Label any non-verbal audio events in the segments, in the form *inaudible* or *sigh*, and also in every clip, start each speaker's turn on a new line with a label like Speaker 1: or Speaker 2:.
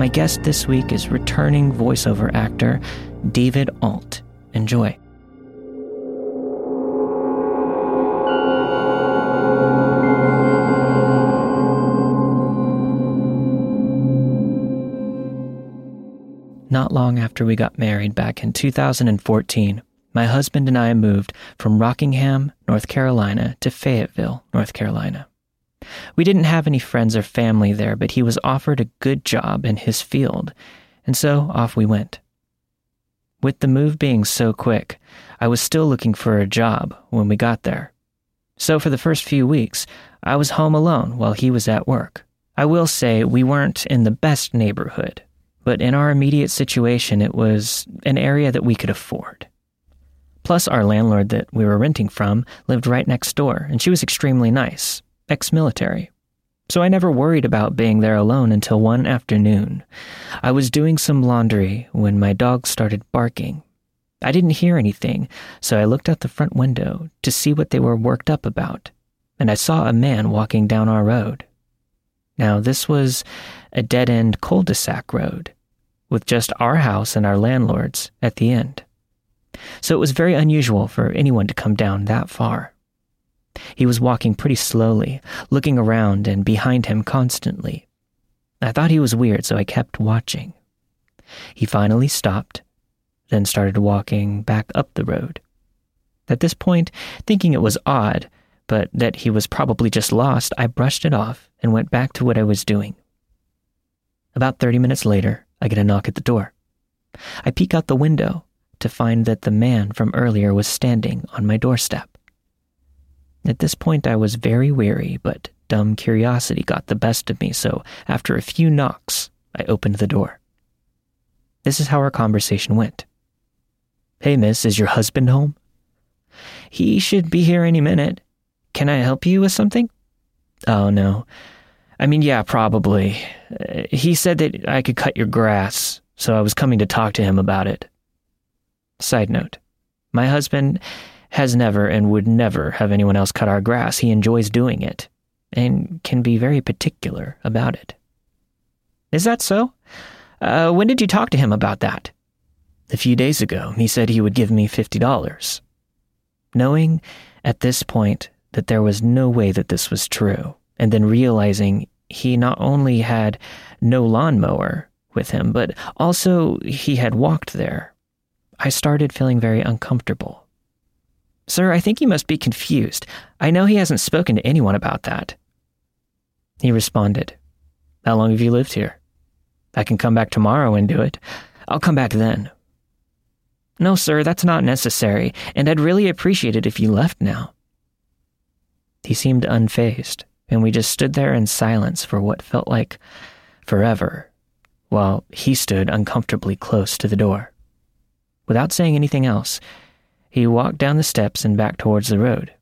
Speaker 1: My guest this week is returning voiceover actor David Ault. Enjoy. Not long after we got married back in 2014, my husband and I moved from Rockingham, North Carolina to Fayetteville, North Carolina. We didn't have any friends or family there, but he was offered a good job in his field, and so off we went. With the move being so quick, I was still looking for a job when we got there. So for the first few weeks, I was home alone while he was at work. I will say we weren't in the best neighborhood, but in our immediate situation, it was an area that we could afford. Plus, our landlord that we were renting from lived right next door, and she was extremely nice, ex military. So I never worried about being there alone until one afternoon. I was doing some laundry when my dog started barking. I didn't hear anything, so I looked out the front window to see what they were worked up about, and I saw a man walking down our road. Now, this was a dead end cul de sac road, with just our house and our landlord's at the end. So it was very unusual for anyone to come down that far. He was walking pretty slowly, looking around and behind him constantly. I thought he was weird, so I kept watching. He finally stopped, then started walking back up the road. At this point, thinking it was odd, but that he was probably just lost, I brushed it off and went back to what I was doing. About 30 minutes later, I get a knock at the door. I peek out the window to find that the man from earlier was standing on my doorstep. At this point, I was very weary, but dumb curiosity got the best of me, so after a few knocks, I opened the door. This is how our conversation went. Hey, miss, is your husband home? He should be here any minute. Can I help you with something? Oh, no. I mean, yeah, probably. Uh, he said that I could cut your grass, so I was coming to talk to him about it. Side note My husband has never and would never have anyone else cut our grass. He enjoys doing it and can be very particular about it. Is that so? Uh, when did you talk to him about that? A few days ago, he said he would give me $50. Knowing at this point that there was no way that this was true, and then realizing he not only had no lawnmower with him, but also he had walked there, I started feeling very uncomfortable. Sir, I think you must be confused. I know he hasn't spoken to anyone about that. He responded, How long have you lived here? I can come back tomorrow and do it. I'll come back then. No, sir, that's not necessary, and I'd really appreciate it if you left now. He seemed unfazed, and we just stood there in silence for what felt like forever, while he stood uncomfortably close to the door. Without saying anything else, he walked down the steps and back towards the road.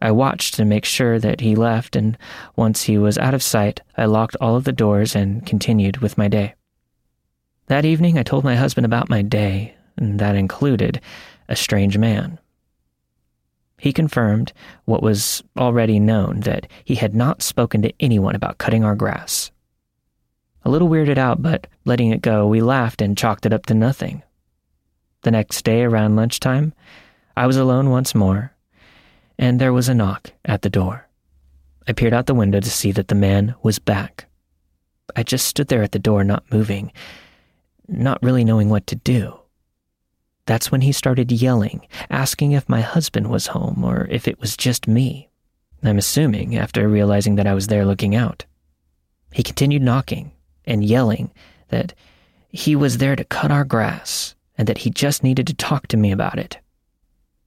Speaker 1: I watched to make sure that he left, and once he was out of sight, I locked all of the doors and continued with my day. That evening, I told my husband about my day, and that included a strange man. He confirmed what was already known that he had not spoken to anyone about cutting our grass. A little weirded out, but letting it go, we laughed and chalked it up to nothing. The next day, around lunchtime, I was alone once more, and there was a knock at the door. I peered out the window to see that the man was back. I just stood there at the door, not moving, not really knowing what to do. That's when he started yelling, asking if my husband was home or if it was just me. I'm assuming after realizing that I was there looking out. He continued knocking and yelling that he was there to cut our grass and that he just needed to talk to me about it.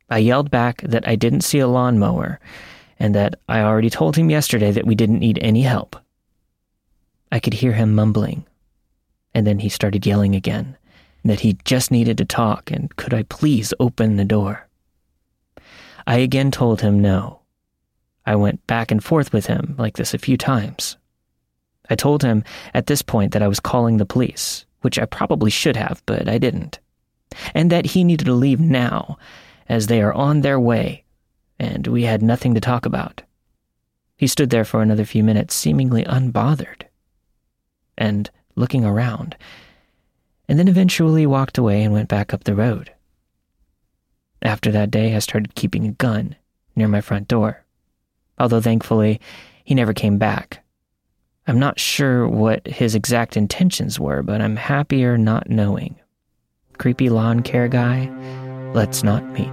Speaker 1: I yelled back that I didn't see a lawnmower and that I already told him yesterday that we didn't need any help. I could hear him mumbling, and then he started yelling again that he just needed to talk and could I please open the door. I again told him no. I went back and forth with him like this a few times. I told him at this point that I was calling the police, which I probably should have, but I didn't and that he needed to leave now, as they are on their way, and we had nothing to talk about. He stood there for another few minutes, seemingly unbothered. And looking around, and then eventually walked away and went back up the road. After that day, I started keeping a gun near my front door, although thankfully, he never came back. I'm not sure what his exact intentions were, but I'm happier not knowing. Creepy lawn care guy, let's not meet.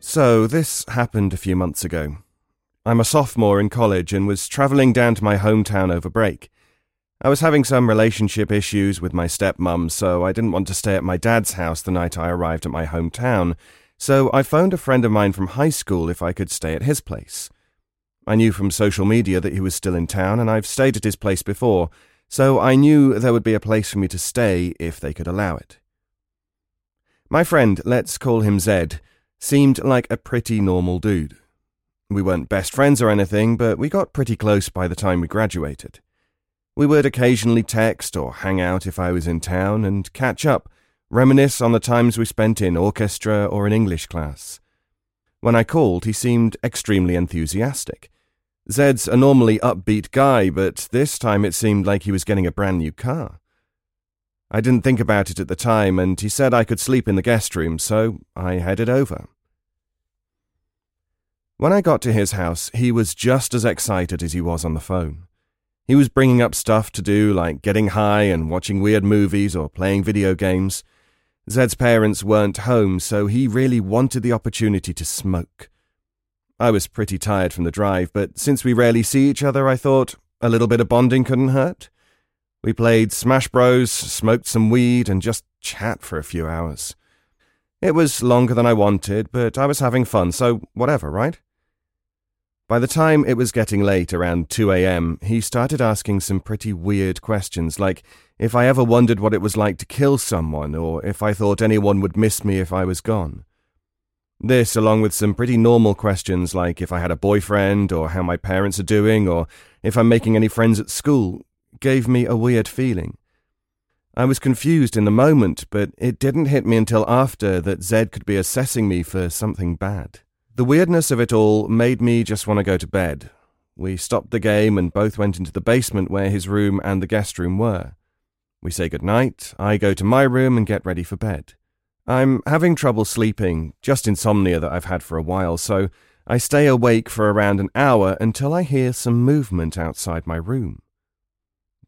Speaker 2: So, this happened a few months ago. I'm a sophomore in college and was travelling down to my hometown over break. I was having some relationship issues with my stepmom, so I didn't want to stay at my dad's house the night I arrived at my hometown, so I phoned a friend of mine from high school if I could stay at his place. I knew from social media that he was still in town, and I've stayed at his place before, so I knew there would be a place for me to stay if they could allow it. My friend, let's call him Zed, seemed like a pretty normal dude. We weren't best friends or anything, but we got pretty close by the time we graduated. We would occasionally text or hang out if I was in town and catch up, reminisce on the times we spent in orchestra or in English class. When I called, he seemed extremely enthusiastic. Zed's a normally upbeat guy, but this time it seemed like he was getting a brand new car. I didn't think about it at the time, and he said I could sleep in the guest room, so I headed over. When I got to his house, he was just as excited as he was on the phone. He was bringing up stuff to do like getting high and watching weird movies or playing video games. Zed's parents weren't home, so he really wanted the opportunity to smoke. I was pretty tired from the drive, but since we rarely see each other, I thought a little bit of bonding couldn't hurt. We played Smash Bros, smoked some weed, and just chat for a few hours. It was longer than I wanted, but I was having fun, so whatever, right? By the time it was getting late, around 2 a.m., he started asking some pretty weird questions, like if I ever wondered what it was like to kill someone, or if I thought anyone would miss me if I was gone. This, along with some pretty normal questions like if I had a boyfriend, or how my parents are doing, or if I'm making any friends at school, gave me a weird feeling. I was confused in the moment, but it didn't hit me until after that Zed could be assessing me for something bad. The weirdness of it all made me just want to go to bed. We stopped the game and both went into the basement where his room and the guest room were. We say goodnight, I go to my room and get ready for bed. I'm having trouble sleeping, just insomnia that I've had for a while, so I stay awake for around an hour until I hear some movement outside my room.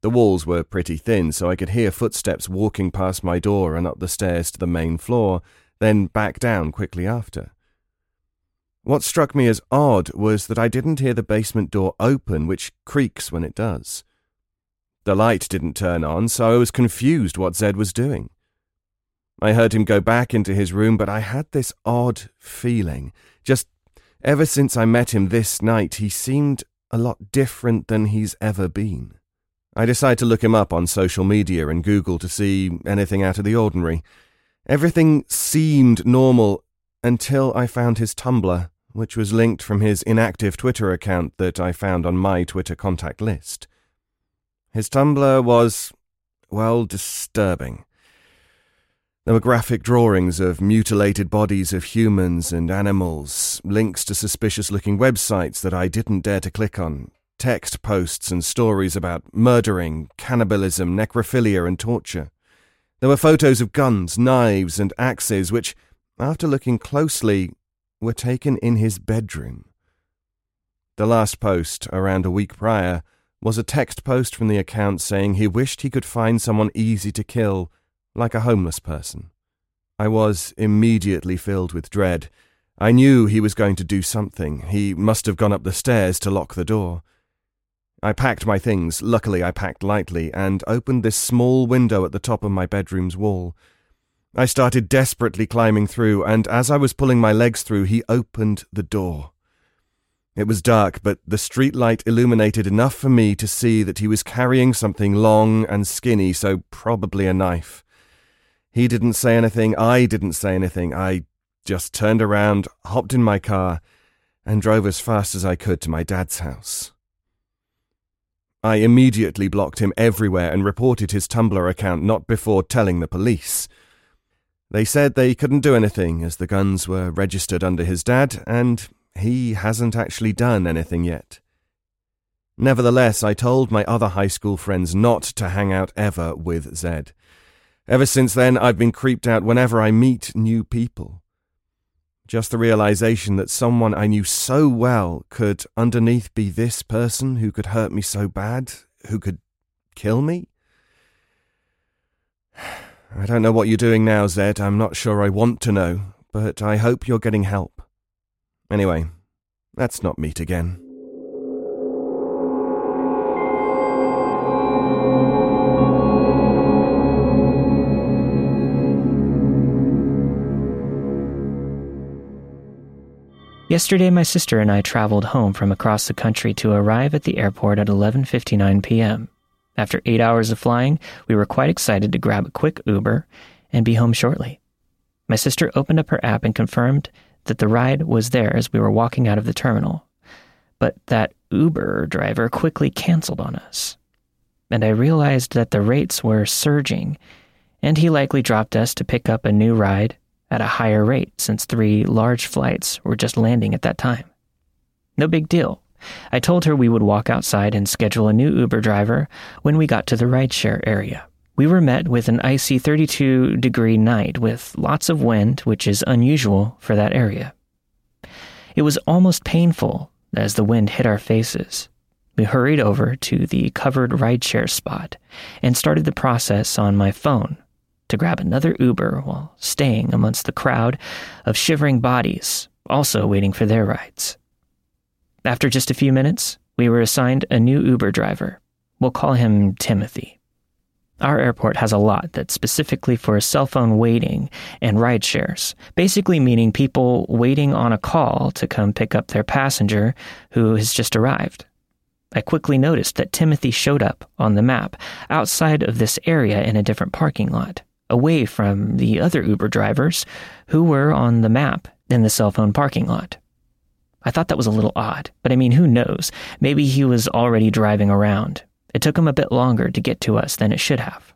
Speaker 2: The walls were pretty thin, so I could hear footsteps walking past my door and up the stairs to the main floor, then back down quickly after. What struck me as odd was that I didn't hear the basement door open, which creaks when it does. The light didn't turn on, so I was confused what Zed was doing. I heard him go back into his room, but I had this odd feeling. Just ever since I met him this night, he seemed a lot different than he's ever been. I decided to look him up on social media and Google to see anything out of the ordinary. Everything seemed normal until I found his Tumblr which was linked from his inactive Twitter account that I found on my Twitter contact list. His Tumblr was, well, disturbing. There were graphic drawings of mutilated bodies of humans and animals, links to suspicious looking websites that I didn't dare to click on, text posts and stories about murdering, cannibalism, necrophilia, and torture. There were photos of guns, knives, and axes, which, after looking closely, were taken in his bedroom. The last post, around a week prior, was a text post from the account saying he wished he could find someone easy to kill, like a homeless person. I was immediately filled with dread. I knew he was going to do something. He must have gone up the stairs to lock the door. I packed my things, luckily I packed lightly, and opened this small window at the top of my bedroom's wall. I started desperately climbing through, and as I was pulling my legs through, he opened the door. It was dark, but the street light illuminated enough for me to see that he was carrying something long and skinny, so probably a knife. He didn't say anything, I didn't say anything. I just turned around, hopped in my car, and drove as fast as I could to my dad's house. I immediately blocked him everywhere and reported his Tumblr account not before telling the police. They said they couldn't do anything as the guns were registered under his dad, and he hasn't actually done anything yet. Nevertheless, I told my other high school friends not to hang out ever with Zed. Ever since then, I've been creeped out whenever I meet new people. Just the realization that someone I knew so well could underneath be this person who could hurt me so bad, who could kill me? I don't know what you're doing now, Zed. I'm not sure I want to know, but I hope you're getting help. Anyway, let's not meet again.
Speaker 1: Yesterday, my sister and I traveled home from across the country to arrive at the airport at 11:59 p.m. After 8 hours of flying, we were quite excited to grab a quick Uber and be home shortly. My sister opened up her app and confirmed that the ride was there as we were walking out of the terminal. But that Uber driver quickly canceled on us. And I realized that the rates were surging, and he likely dropped us to pick up a new ride at a higher rate since three large flights were just landing at that time. No big deal. I told her we would walk outside and schedule a new Uber driver when we got to the rideshare area. We were met with an icy 32 degree night with lots of wind, which is unusual for that area. It was almost painful as the wind hit our faces. We hurried over to the covered rideshare spot and started the process on my phone to grab another Uber while staying amongst the crowd of shivering bodies, also waiting for their rides. After just a few minutes, we were assigned a new Uber driver. We'll call him Timothy. Our airport has a lot that's specifically for cell phone waiting and ride shares, basically meaning people waiting on a call to come pick up their passenger who has just arrived. I quickly noticed that Timothy showed up on the map outside of this area in a different parking lot away from the other Uber drivers who were on the map in the cell phone parking lot. I thought that was a little odd, but I mean, who knows? Maybe he was already driving around. It took him a bit longer to get to us than it should have,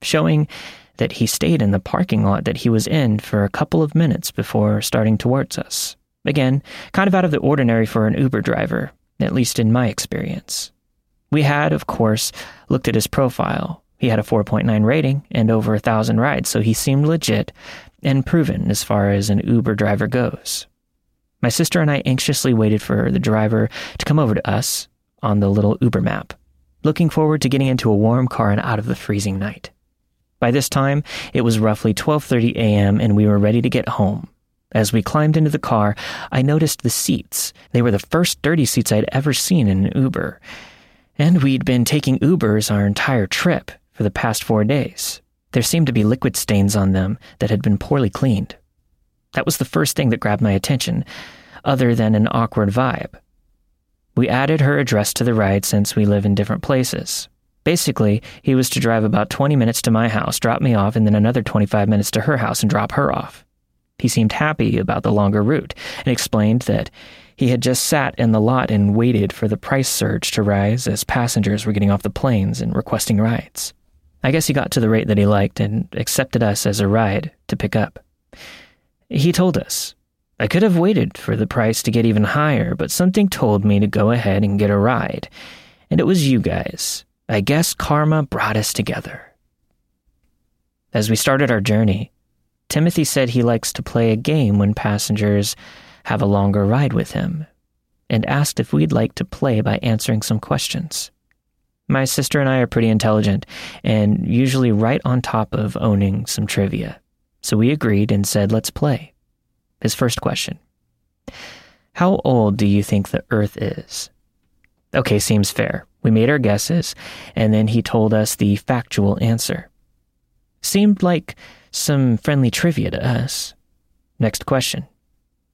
Speaker 1: showing that he stayed in the parking lot that he was in for a couple of minutes before starting towards us. Again, kind of out of the ordinary for an Uber driver, at least in my experience. We had, of course, looked at his profile, he had a 4.9 rating and over a thousand rides, so he seemed legit and proven as far as an Uber driver goes. My sister and I anxiously waited for the driver to come over to us on the little Uber map, looking forward to getting into a warm car and out of the freezing night. By this time, it was roughly 12:30 a.m. and we were ready to get home. As we climbed into the car, I noticed the seats. They were the first dirty seats I'd ever seen in an Uber. And we'd been taking Ubers our entire trip, for the past four days. There seemed to be liquid stains on them that had been poorly cleaned. That was the first thing that grabbed my attention, other than an awkward vibe. We added her address to the ride since we live in different places. Basically, he was to drive about 20 minutes to my house, drop me off, and then another 25 minutes to her house and drop her off. He seemed happy about the longer route and explained that he had just sat in the lot and waited for the price surge to rise as passengers were getting off the planes and requesting rides. I guess he got to the rate that he liked and accepted us as a ride to pick up. He told us, I could have waited for the price to get even higher, but something told me to go ahead and get a ride. And it was you guys. I guess karma brought us together. As we started our journey, Timothy said he likes to play a game when passengers have a longer ride with him, and asked if we'd like to play by answering some questions. My sister and I are pretty intelligent and usually right on top of owning some trivia. So we agreed and said, let's play. His first question How old do you think the Earth is? Okay, seems fair. We made our guesses, and then he told us the factual answer. Seemed like some friendly trivia to us. Next question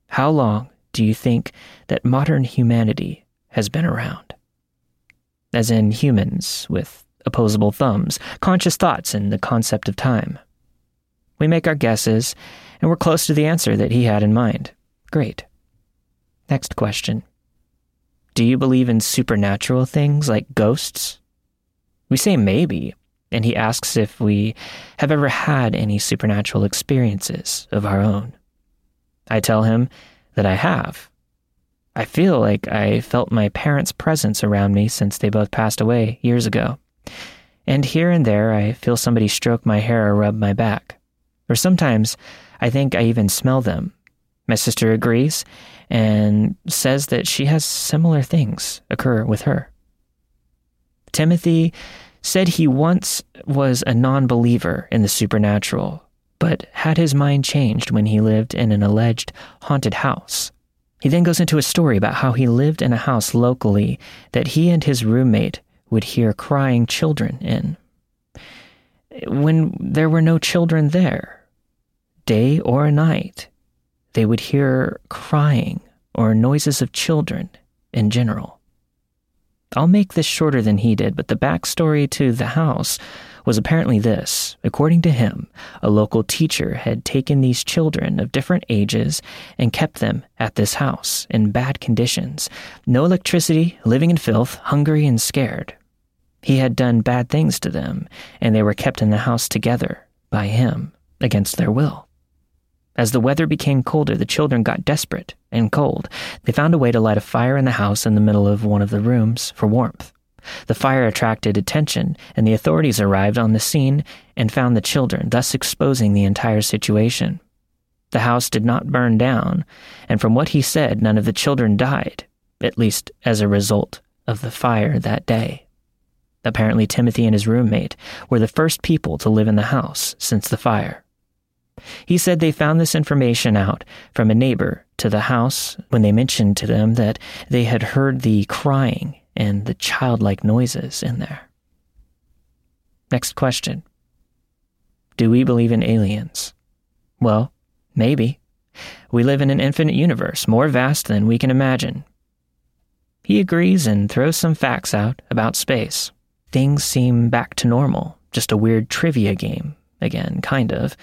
Speaker 1: How long do you think that modern humanity has been around? as in humans with opposable thumbs, conscious thoughts, and the concept of time. We make our guesses, and we're close to the answer that he had in mind. Great. Next question Do you believe in supernatural things like ghosts? We say maybe, and he asks if we have ever had any supernatural experiences of our own. I tell him that I have. I feel like I felt my parents' presence around me since they both passed away years ago. And here and there, I feel somebody stroke my hair or rub my back. Or sometimes, I think I even smell them. My sister agrees and says that she has similar things occur with her. Timothy said he once was a non believer in the supernatural, but had his mind changed when he lived in an alleged haunted house. He then goes into a story about how he lived in a house locally that he and his roommate would hear crying children in. When there were no children there, day or night, they would hear crying or noises of children in general. I'll make this shorter than he did, but the backstory to the house was apparently this. According to him, a local teacher had taken these children of different ages and kept them at this house in bad conditions. No electricity, living in filth, hungry and scared. He had done bad things to them, and they were kept in the house together by him against their will. As the weather became colder, the children got desperate and cold. They found a way to light a fire in the house in the middle of one of the rooms for warmth. The fire attracted attention, and the authorities arrived on the scene and found the children, thus exposing the entire situation. The house did not burn down, and from what he said, none of the children died, at least as a result of the fire that day. Apparently, Timothy and his roommate were the first people to live in the house since the fire. He said they found this information out from a neighbor to the house when they mentioned to them that they had heard the crying and the childlike noises in there. Next question Do we believe in aliens? Well, maybe. We live in an infinite universe, more vast than we can imagine. He agrees and throws some facts out about space. Things seem back to normal, just a weird trivia game, again, kind of.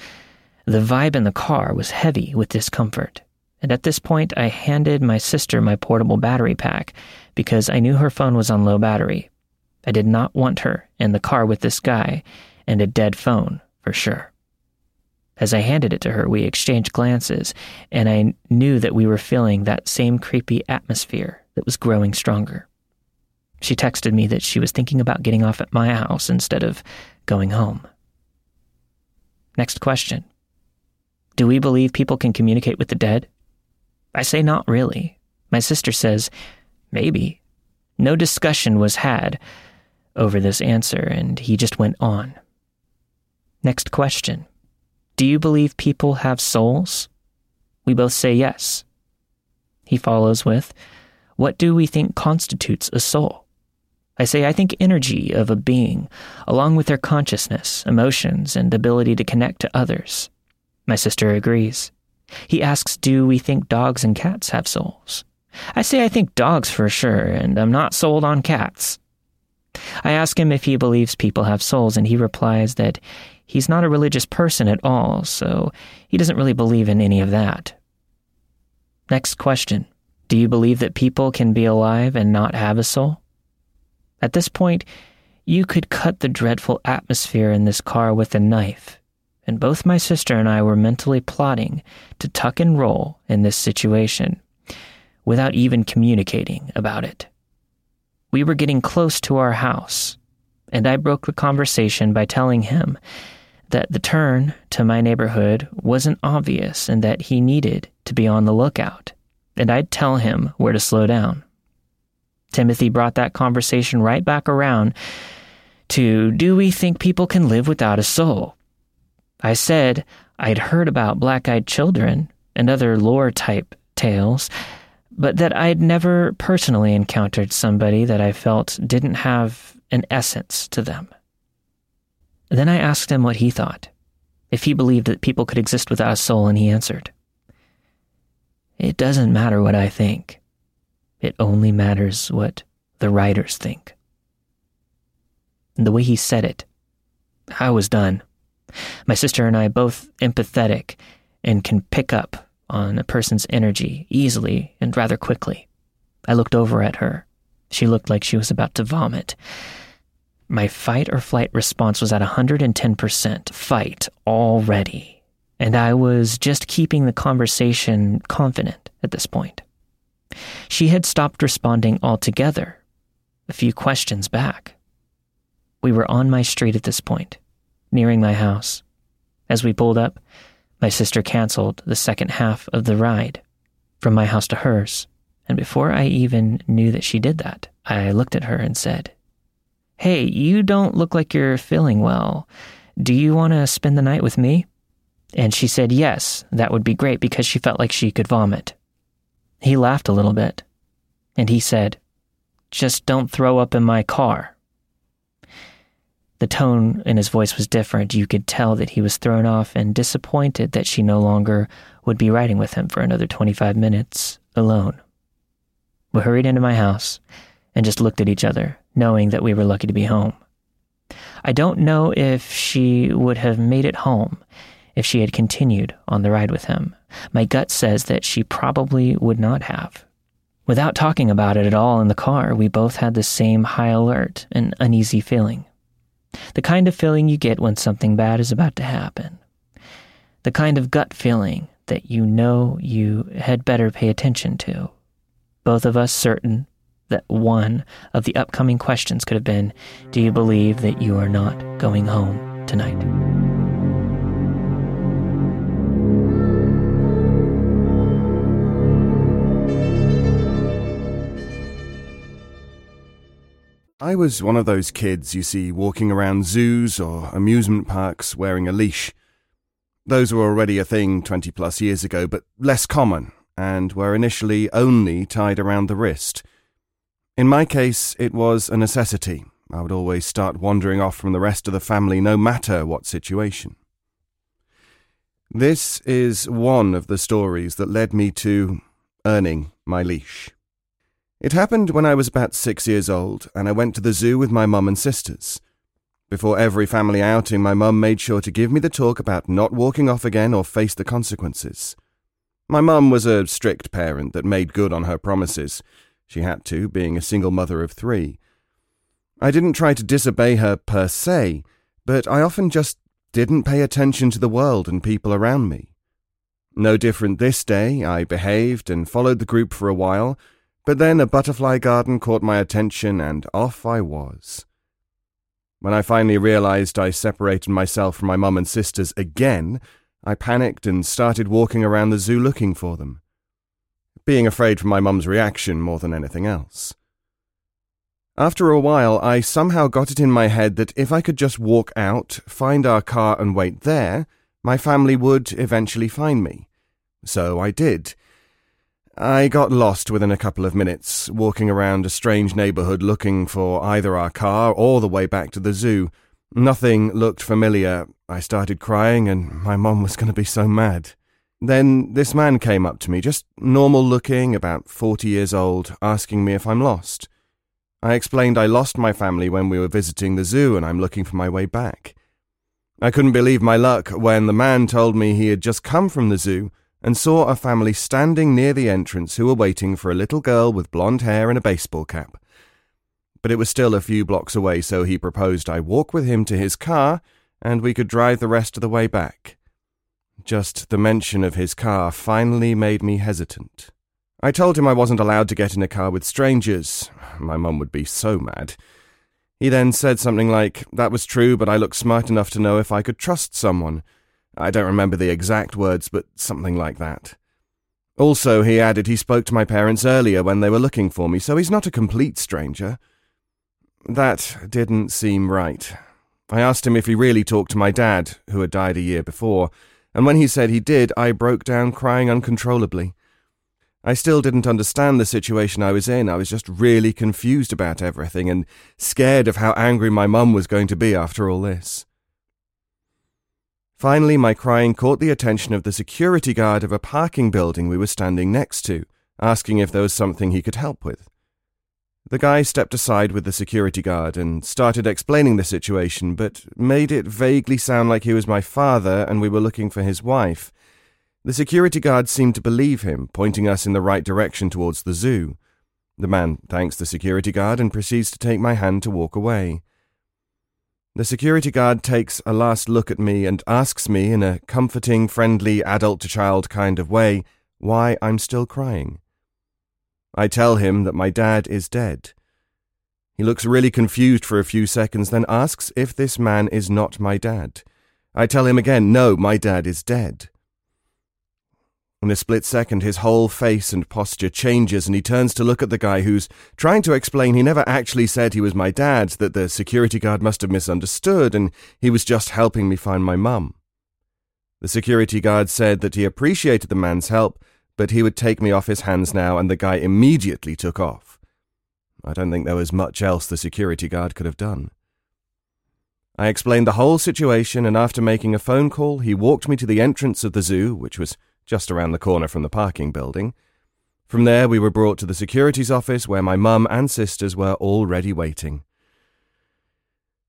Speaker 1: The vibe in the car was heavy with discomfort, and at this point I handed my sister my portable battery pack because I knew her phone was on low battery. I did not want her in the car with this guy and a dead phone, for sure. As I handed it to her, we exchanged glances, and I knew that we were feeling that same creepy atmosphere that was growing stronger. She texted me that she was thinking about getting off at my house instead of going home. Next question do we believe people can communicate with the dead? I say not really. My sister says, maybe. No discussion was had over this answer, and he just went on. Next question Do you believe people have souls? We both say yes. He follows with, What do we think constitutes a soul? I say, I think energy of a being, along with their consciousness, emotions, and ability to connect to others. My sister agrees. He asks, Do we think dogs and cats have souls? I say I think dogs for sure, and I'm not sold on cats. I ask him if he believes people have souls, and he replies that he's not a religious person at all, so he doesn't really believe in any of that. Next question Do you believe that people can be alive and not have a soul? At this point, you could cut the dreadful atmosphere in this car with a knife and both my sister and I were mentally plotting to tuck and roll in this situation without even communicating about it. We were getting close to our house, and I broke the conversation by telling him that the turn to my neighborhood wasn't obvious and that he needed to be on the lookout, and I'd tell him where to slow down. Timothy brought that conversation right back around to do we think people can live without a soul? I said I'd heard about black eyed children and other lore type tales, but that I'd never personally encountered somebody that I felt didn't have an essence to them. Then I asked him what he thought, if he believed that people could exist without a soul, and he answered, It doesn't matter what I think. It only matters what the writers think. And the way he said it, I was done. My sister and I both empathetic and can pick up on a person's energy easily and rather quickly. I looked over at her. She looked like she was about to vomit. my fight or flight response was at 110% fight already, and I was just keeping the conversation confident at this point. She had stopped responding altogether, a few questions back. We were on my street at this point, nearing my house. As we pulled up, my sister canceled the second half of the ride from my house to hers, and before I even knew that she did that, I looked at her and said, Hey, you don't look like you're feeling well. Do you want to spend the night with me? And she said yes, that would be great because she felt like she could vomit. He laughed a little bit, and he said, Just don't throw up in my car. The tone in his voice was different. You could tell that he was thrown off and disappointed that she no longer would be riding with him for another 25 minutes alone. We hurried into my house and just looked at each other, knowing that we were lucky to be home. I don't know if she would have made it home if she had continued on the ride with him. My gut says that she probably would not have. Without talking about it at all in the car, we both had the same high alert and uneasy feeling. The kind of feeling you get when something bad is about to happen. The kind of gut feeling that you know you had better pay attention to. Both of us certain that one of the upcoming questions could have been Do you believe that you are not going home tonight?
Speaker 2: I was one of those kids you see walking around zoos or amusement parks wearing a leash. Those were already a thing 20 plus years ago, but less common, and were initially only tied around the wrist. In my case, it was a necessity. I would always start wandering off from the rest of the family, no matter what situation. This is one of the stories that led me to earning my leash. It happened when I was about six years old, and I went to the zoo with my mum and sisters. Before every family outing, my mum made sure to give me the talk about not walking off again or face the consequences. My mum was a strict parent that made good on her promises. She had to, being a single mother of three. I didn't try to disobey her per se, but I often just didn't pay attention to the world and people around me. No different this day, I behaved and followed the group for a while but then a butterfly garden caught my attention, and off I was. When I finally realized I separated myself from my mum and sisters again, I panicked and started walking around the zoo looking for them, being afraid for my mum's reaction more than anything else. After a while, I somehow got it in my head that if I could just walk out, find our car, and wait there, my family would eventually find me. So I did I got lost within a couple of minutes, walking around a strange neighborhood looking for either our car or the way back to the zoo. Nothing looked familiar. I started crying, and my mom was going to be so mad. Then this man came up to me, just normal looking, about 40 years old, asking me if I'm lost. I explained I lost my family when we were visiting the zoo and I'm looking for my way back. I couldn't believe my luck when the man told me he had just come from the zoo and saw a family standing near the entrance who were waiting for a little girl with blonde hair and a baseball cap. But it was still a few blocks away, so he proposed I walk with him to his car and we could drive the rest of the way back. Just the mention of his car finally made me hesitant. I told him I wasn't allowed to get in a car with strangers. My mum would be so mad. He then said something like, That was true, but I look smart enough to know if I could trust someone. I don't remember the exact words, but something like that. Also, he added he spoke to my parents earlier when they were looking for me, so he's not a complete stranger. That didn't seem right. I asked him if he really talked to my dad, who had died a year before, and when he said he did, I broke down crying uncontrollably. I still didn't understand the situation I was in. I was just really confused about everything and scared of how angry my mum was going to be after all this. Finally, my crying caught the attention of the security guard of a parking building we were standing next to, asking if there was something he could help with. The guy stepped aside with the security guard and started explaining the situation, but made it vaguely sound like he was my father and we were looking for his wife. The security guard seemed to believe him, pointing us in the right direction towards the zoo. The man thanks the security guard and proceeds to take my hand to walk away. The security guard takes a last look at me and asks me, in a comforting, friendly, adult to child kind of way, why I'm still crying. I tell him that my dad is dead. He looks really confused for a few seconds, then asks if this man is not my dad. I tell him again, no, my dad is dead. In a split second, his whole face and posture changes, and he turns to look at the guy who's trying to explain he never actually said he was my dad, that the security guard must have misunderstood, and he was just helping me find my mum. The security guard said that he appreciated the man's help, but he would take me off his hands now, and the guy immediately took off. I don't think there was much else the security guard could have done. I explained the whole situation, and after making a phone call, he walked me to the entrance of the zoo, which was just around the corner from the parking building. From there, we were brought to the security's office where my mum and sisters were already waiting.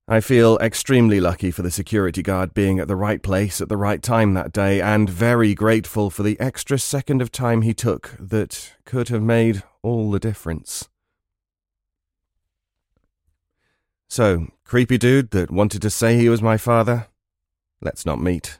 Speaker 2: I feel extremely lucky for the security guard being at the right place at the right time that day, and very grateful for the extra second of time he took that could have made all the difference. So, creepy dude that wanted to say he was my father? Let's not meet.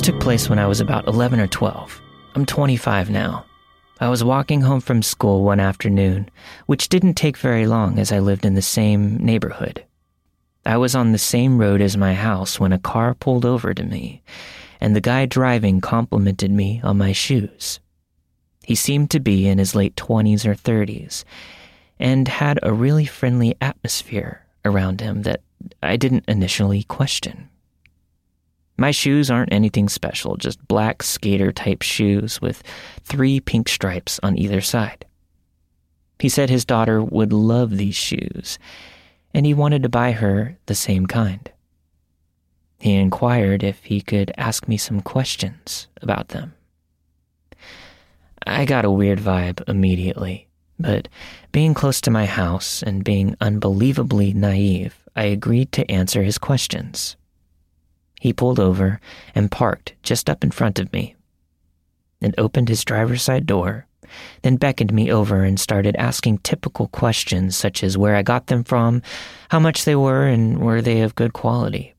Speaker 1: This took place when I was about 11 or 12. I'm 25 now. I was walking home from school one afternoon, which didn't take very long as I lived in the same neighborhood. I was on the same road as my house when a car pulled over to me, and the guy driving complimented me on my shoes. He seemed to be in his late 20s or 30s, and had a really friendly atmosphere around him that I didn't initially question. My shoes aren't anything special, just black skater type shoes with three pink stripes on either side. He said his daughter would love these shoes, and he wanted to buy her the same kind. He inquired if he could ask me some questions about them. I got a weird vibe immediately, but being close to my house and being unbelievably naive, I agreed to answer his questions. He pulled over and parked just up in front of me, and opened his driver's side door, then beckoned me over and started asking typical questions such as where I got them from, how much they were, and were they of good quality.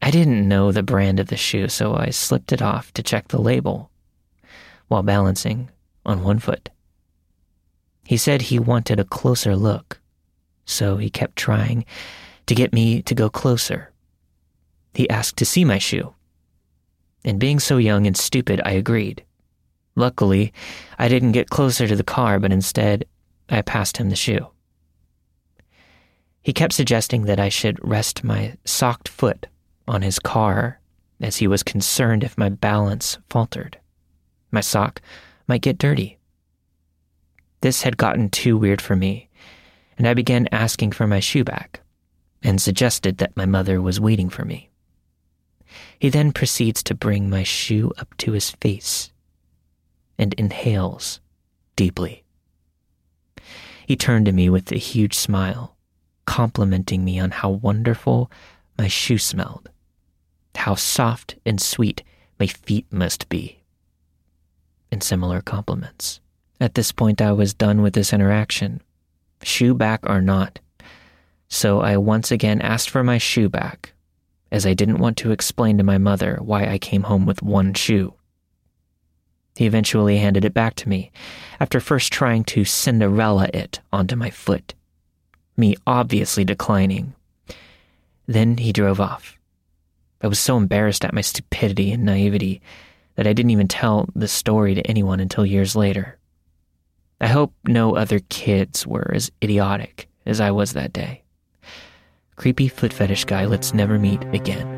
Speaker 1: I didn't know the brand of the shoe, so I slipped it off to check the label while balancing on one foot. He said he wanted a closer look, so he kept trying to get me to go closer he asked to see my shoe. And being so young and stupid, I agreed. Luckily, I didn't get closer to the car, but instead, I passed him the shoe. He kept suggesting that I should rest my socked foot on his car, as he was concerned if my balance faltered. My sock might get dirty. This had gotten too weird for me, and I began asking for my shoe back and suggested that my mother was waiting for me. He then proceeds to bring my shoe up to his face and inhales deeply. He turned to me with a huge smile, complimenting me on how wonderful my shoe smelled, how soft and sweet my feet must be, and similar compliments. At this point, I was done with this interaction, shoe back or not. So I once again asked for my shoe back, as I didn't want to explain to my mother why I came home with one shoe. He eventually handed it back to me, after first trying to Cinderella it onto my foot, me obviously declining. Then he drove off. I was so embarrassed at my stupidity and naivety that I didn't even tell the story to anyone until years later. I hope no other kids were as idiotic as I was that day. Creepy foot fetish guy, let's never meet again.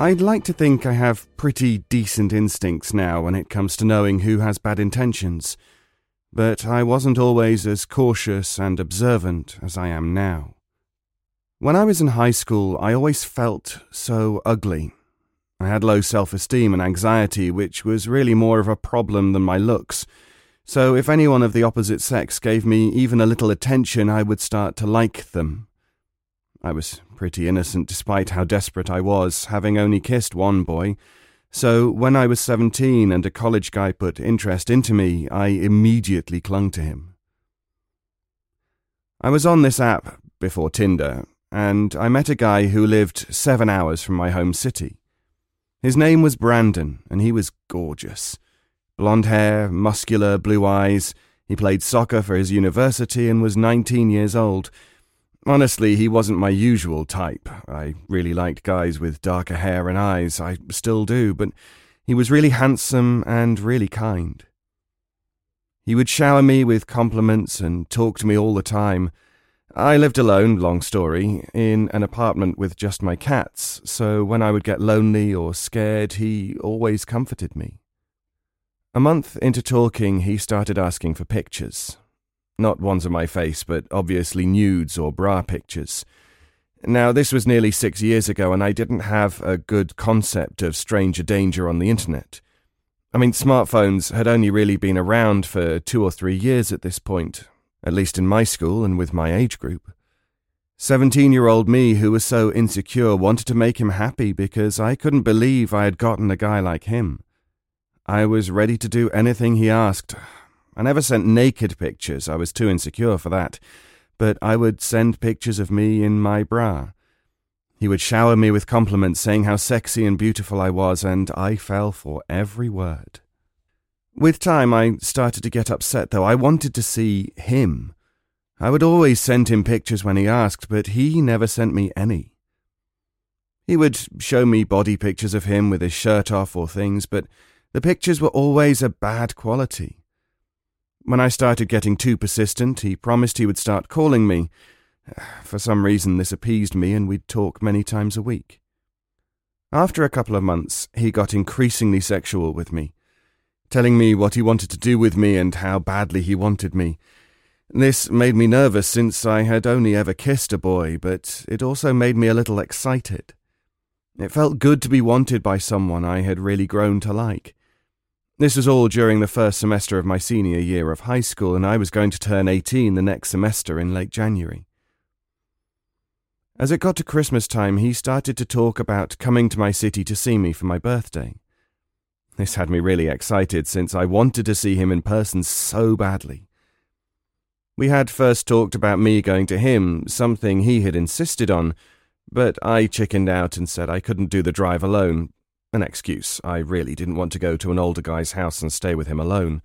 Speaker 2: I'd like to think I have pretty decent instincts now when it comes to knowing who has bad intentions, but I wasn't always as cautious and observant as I am now. When I was in high school, I always felt so ugly I had low self esteem and anxiety, which was really more of a problem than my looks. So if anyone of the opposite sex gave me even a little attention, I would start to like them. I was pretty innocent despite how desperate I was, having only kissed one boy. So when I was 17 and a college guy put interest into me, I immediately clung to him. I was on this app before Tinder, and I met a guy who lived seven hours from my home city. His name was Brandon, and he was gorgeous. Blonde hair, muscular, blue eyes. He played soccer for his university and was 19 years old. Honestly, he wasn't my usual type. I really liked guys with darker hair and eyes. I still do, but he was really handsome and really kind. He would shower me with compliments and talk to me all the time. I lived alone, long story, in an apartment with just my cats, so when I would get lonely or scared, he always comforted me. A month into talking, he started asking for pictures. Not ones of my face, but obviously nudes or bra pictures. Now, this was nearly six years ago, and I didn't have a good concept of stranger danger on the internet. I mean, smartphones had only really been around for two or three years at this point, at least in my school and with my age group. 17 year old me, who was so insecure, wanted to make him happy because I couldn't believe I had gotten a guy like him. I was ready to do anything he asked. I never sent naked pictures, I was too insecure for that, but I would send pictures of me in my bra. He would shower me with compliments, saying how sexy and beautiful I was, and I fell for every word. With time, I started to get upset, though. I wanted to see him. I would always send him pictures when he asked, but he never sent me any. He would show me body pictures of him with his shirt off or things, but the pictures were always a bad quality. When I started getting too persistent, he promised he would start calling me. *sighs* For some reason, this appeased me, and we'd talk many times a week. After a couple of months, he got increasingly sexual with me, telling me what he wanted to do with me and how badly he wanted me. This made me nervous since I had only ever kissed a boy, but it also made me a little excited. It felt good to be wanted by someone I had really grown to like. This was all during the first semester of my senior year of high school, and I was going to turn 18 the next semester in late January. As it got to Christmas time, he started to talk about coming to my city to see me for my birthday. This had me really excited since I wanted to see him in person so badly. We had first talked about me going to him, something he had insisted on, but I chickened out and said I couldn't do the drive alone, an excuse. I really didn't want to go to an older guy's house and stay with him alone.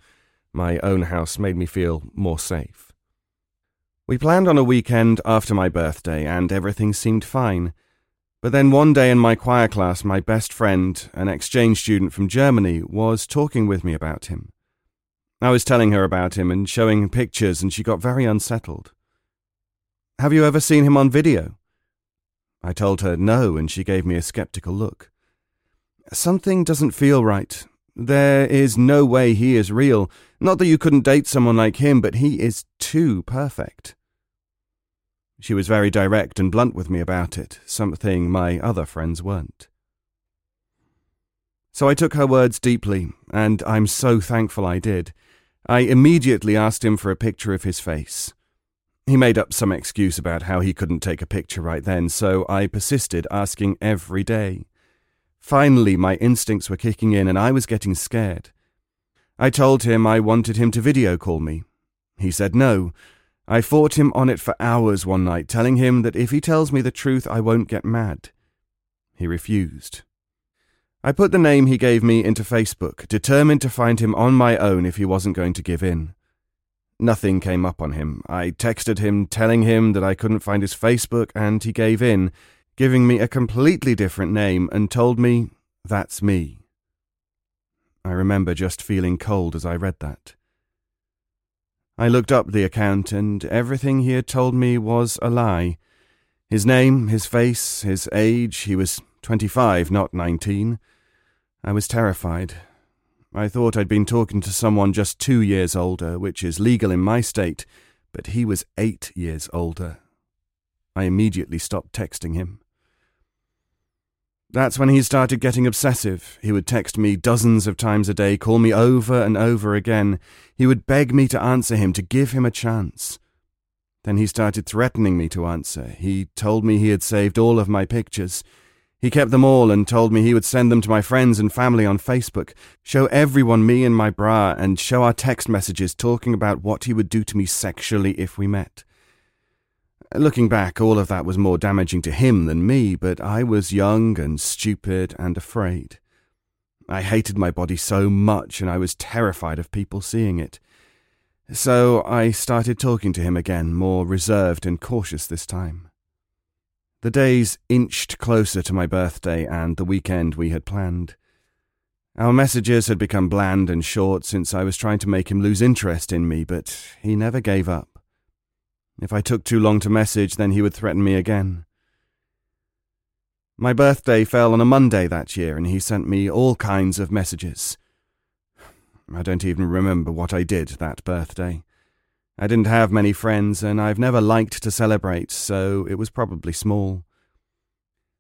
Speaker 2: My own house made me feel more safe. We planned on a weekend after my birthday, and everything seemed fine. But then one day in my choir class, my best friend, an exchange student from Germany, was talking with me about him. I was telling her about him and showing pictures, and she got very unsettled. Have you ever seen him on video? I told her no, and she gave me a skeptical look. Something doesn't feel right. There is no way he is real. Not that you couldn't date someone like him, but he is too perfect. She was very direct and blunt with me about it, something my other friends weren't. So I took her words deeply, and I'm so thankful I did. I immediately asked him for a picture of his face. He made up some excuse about how he couldn't take a picture right then, so I persisted, asking every day. Finally, my instincts were kicking in and I was getting scared. I told him I wanted him to video call me. He said no. I fought him on it for hours one night, telling him that if he tells me the truth, I won't get mad. He refused. I put the name he gave me into Facebook, determined to find him on my own if he wasn't going to give in. Nothing came up on him. I texted him telling him that I couldn't find his Facebook, and he gave in, giving me a completely different name and told me, That's me. I remember just feeling cold as I read that. I looked up the account, and everything he had told me was a lie. His name, his face, his age, he was 25, not 19. I was terrified. I thought I'd been talking to someone just two years older, which is legal in my state, but he was eight years older. I immediately stopped texting him. That's when he started getting obsessive. He would text me dozens of times a day, call me over and over again. He would beg me to answer him, to give him a chance. Then he started threatening me to answer. He told me he had saved all of my pictures. He kept them all and told me he would send them to my friends and family on Facebook, show everyone me in my bra, and show our text messages talking about what he would do to me sexually if we met. Looking back, all of that was more damaging to him than me, but I was young and stupid and afraid. I hated my body so much, and I was terrified of people seeing it. So I started talking to him again, more reserved and cautious this time. The days inched closer to my birthday and the weekend we had planned. Our messages had become bland and short since I was trying to make him lose interest in me, but he never gave up. If I took too long to message, then he would threaten me again. My birthday fell on a Monday that year, and he sent me all kinds of messages. I don't even remember what I did that birthday. I didn't have many friends, and I've never liked to celebrate, so it was probably small.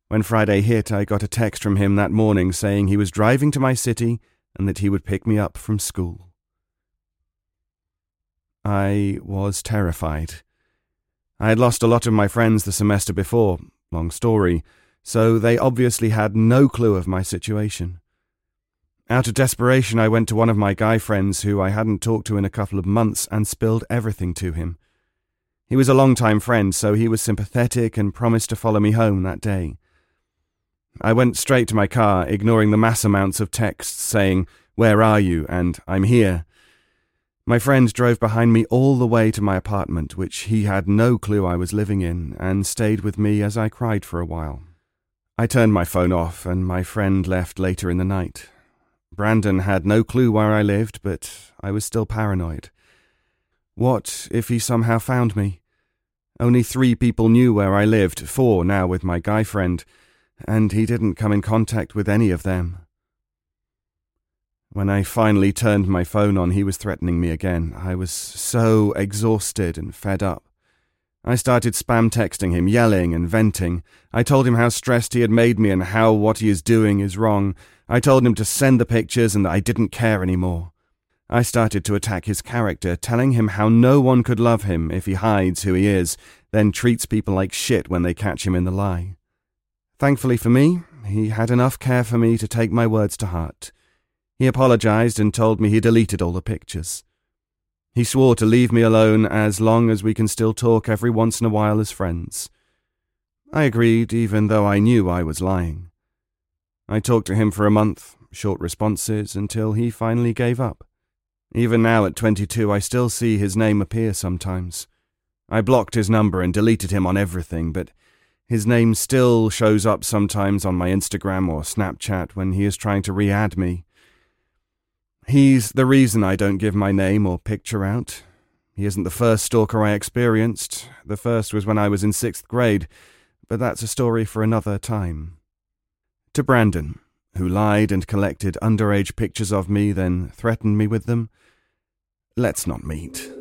Speaker 2: When Friday hit, I got a text from him that morning saying he was driving to my city and that he would pick me up from school. I was terrified. I had lost a lot of my friends the semester before, long story, so they obviously had no clue of my situation. Out of desperation, I went to one of my guy friends who I hadn't talked to in a couple of months and spilled everything to him. He was a long-time friend, so he was sympathetic and promised to follow me home that day. I went straight to my car, ignoring the mass amounts of texts saying, Where are you? and I'm here. My friend drove behind me all the way to my apartment, which he had no clue I was living in, and stayed with me as I cried for a while. I turned my phone off, and my friend left later in the night. Brandon had no clue where I lived, but I was still paranoid. What if he somehow found me? Only three people knew where I lived, four now with my guy friend, and he didn't come in contact with any of them. When I finally turned my phone on, he was threatening me again. I was so exhausted and fed up. I started spam texting him, yelling and venting. I told him how stressed he had made me and how what he is doing is wrong. I told him to send the pictures and that I didn't care anymore. I started to attack his character, telling him how no one could love him if he hides who he is, then treats people like shit when they catch him in the lie. Thankfully for me, he had enough care for me to take my words to heart. He apologized and told me he deleted all the pictures. He swore to leave me alone as long as we can still talk every once in a while as friends. I agreed, even though I knew I was lying. I talked to him for a month, short responses, until he finally gave up. Even now at 22, I still see his name appear sometimes. I blocked his number and deleted him on everything, but his name still shows up sometimes on my Instagram or Snapchat when he is trying to re add me. He's the reason I don't give my name or picture out. He isn't the first stalker I experienced. The first was when I was in sixth grade, but that's a story for another time. To Brandon, who lied and collected underage pictures of me, then threatened me with them, let's not meet.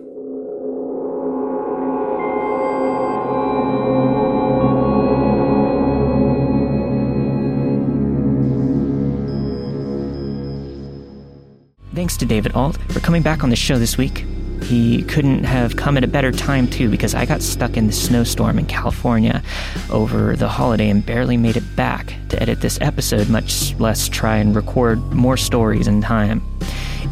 Speaker 1: Thanks to David Ault for coming back on the show this week. He couldn't have come at a better time, too, because I got stuck in the snowstorm in California over the holiday and barely made it back to edit this episode, much less try and record more stories in time.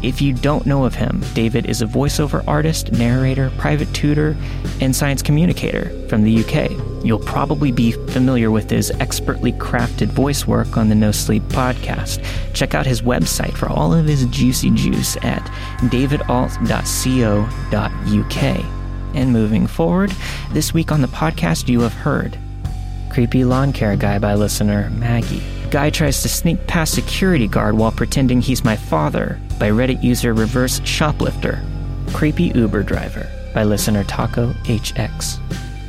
Speaker 1: If you don't know of him, David is a voiceover artist, narrator, private tutor, and science communicator from the UK. You'll probably be familiar with his expertly crafted voice work on the No Sleep podcast. Check out his website for all of his juicy juice at davidault.co.uk. And moving forward, this week on the podcast, you have heard Creepy Lawn Care Guy by listener Maggie. Guy tries to sneak past security guard while pretending he's my father by Reddit user Reverse Shoplifter. Creepy Uber Driver by listener Taco HX.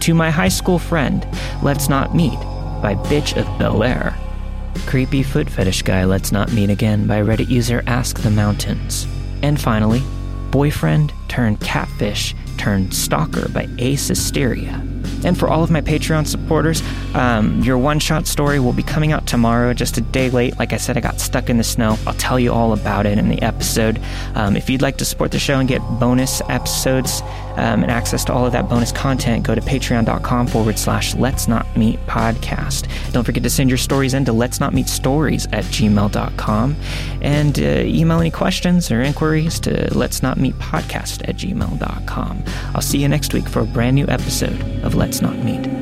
Speaker 1: To my high school friend, Let's Not Meet by Bitch of Bel Air. Creepy Foot Fetish Guy Let's Not Meet Again by Reddit user Ask the Mountains. And finally, Boyfriend turned Catfish turned Stalker by Ace Hysteria And for all of my Patreon supporters, um, your one shot story will be coming out tomorrow, just a day late. Like I said, I got stuck in the snow. I'll tell you all about it in the episode. Um, if you'd like to support the show and get bonus episodes um, and access to all of that bonus content, go to patreon.com forward slash let's not meet podcast. Don't forget to send your stories in to let's not meet stories at gmail.com and uh, email any questions or inquiries to let's not meet podcast at gmail.com. I'll see you next week for a brand new episode of Let's Not Meet.